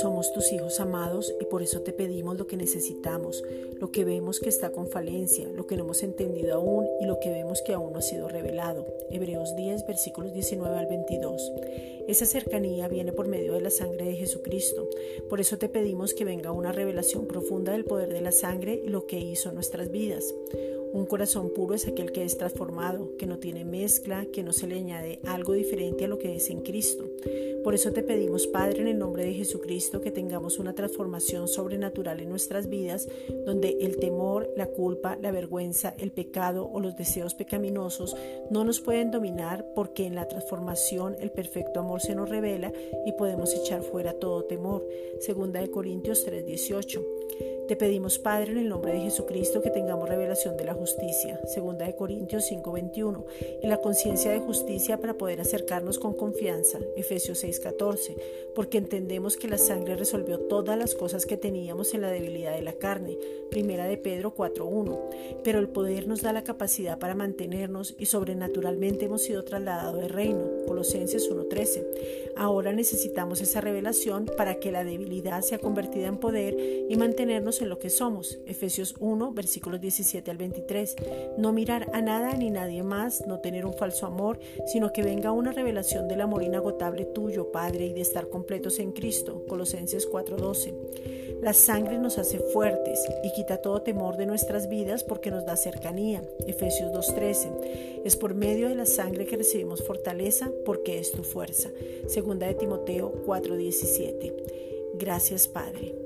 Somos tus hijos amados y por eso te pedimos lo que necesitamos, lo que vemos que está con falencia, lo que no hemos entendido aún y lo que vemos que aún no ha sido revelado. Hebreos 10, versículos 19 al 22. Esa cercanía viene por medio de la sangre de Jesucristo. Por eso te pedimos que venga una revelación profunda del poder de la sangre y lo que hizo en nuestras vidas. Un corazón puro es aquel que es transformado, que no tiene mezcla, que no se le añade algo diferente a lo que es en Cristo. Por eso te pedimos, Padre, en el nombre de Jesucristo, que tengamos una transformación sobrenatural en nuestras vidas, donde el temor, la culpa, la vergüenza, el pecado o los deseos pecaminosos no nos pueden dominar, porque en la transformación el perfecto amor se nos revela y podemos echar fuera todo temor. Segunda de Corintios 3:18. Te pedimos, Padre, en el nombre de Jesucristo, que tengamos revelación de la justicia, segunda de Corintios 5:21, y la conciencia de justicia para poder acercarnos con confianza, Efesios 6:14, porque entendemos que la sangre resolvió todas las cosas que teníamos en la debilidad de la carne, primera de Pedro 4:1, pero el poder nos da la capacidad para mantenernos y sobrenaturalmente hemos sido trasladados de reino, Colosenses 1:13. Ahora necesitamos esa revelación para que la debilidad sea convertida en poder y mantenernos en lo que somos. Efesios 1, versículos 17 al 23. No mirar a nada ni nadie más, no tener un falso amor, sino que venga una revelación del amor inagotable tuyo, Padre, y de estar completos en Cristo. Colosenses 4:12. La sangre nos hace fuertes y quita todo temor de nuestras vidas porque nos da cercanía. Efesios 2:13. Es por medio de la sangre que recibimos fortaleza porque es tu fuerza. Segunda de Timoteo 4:17. Gracias, Padre.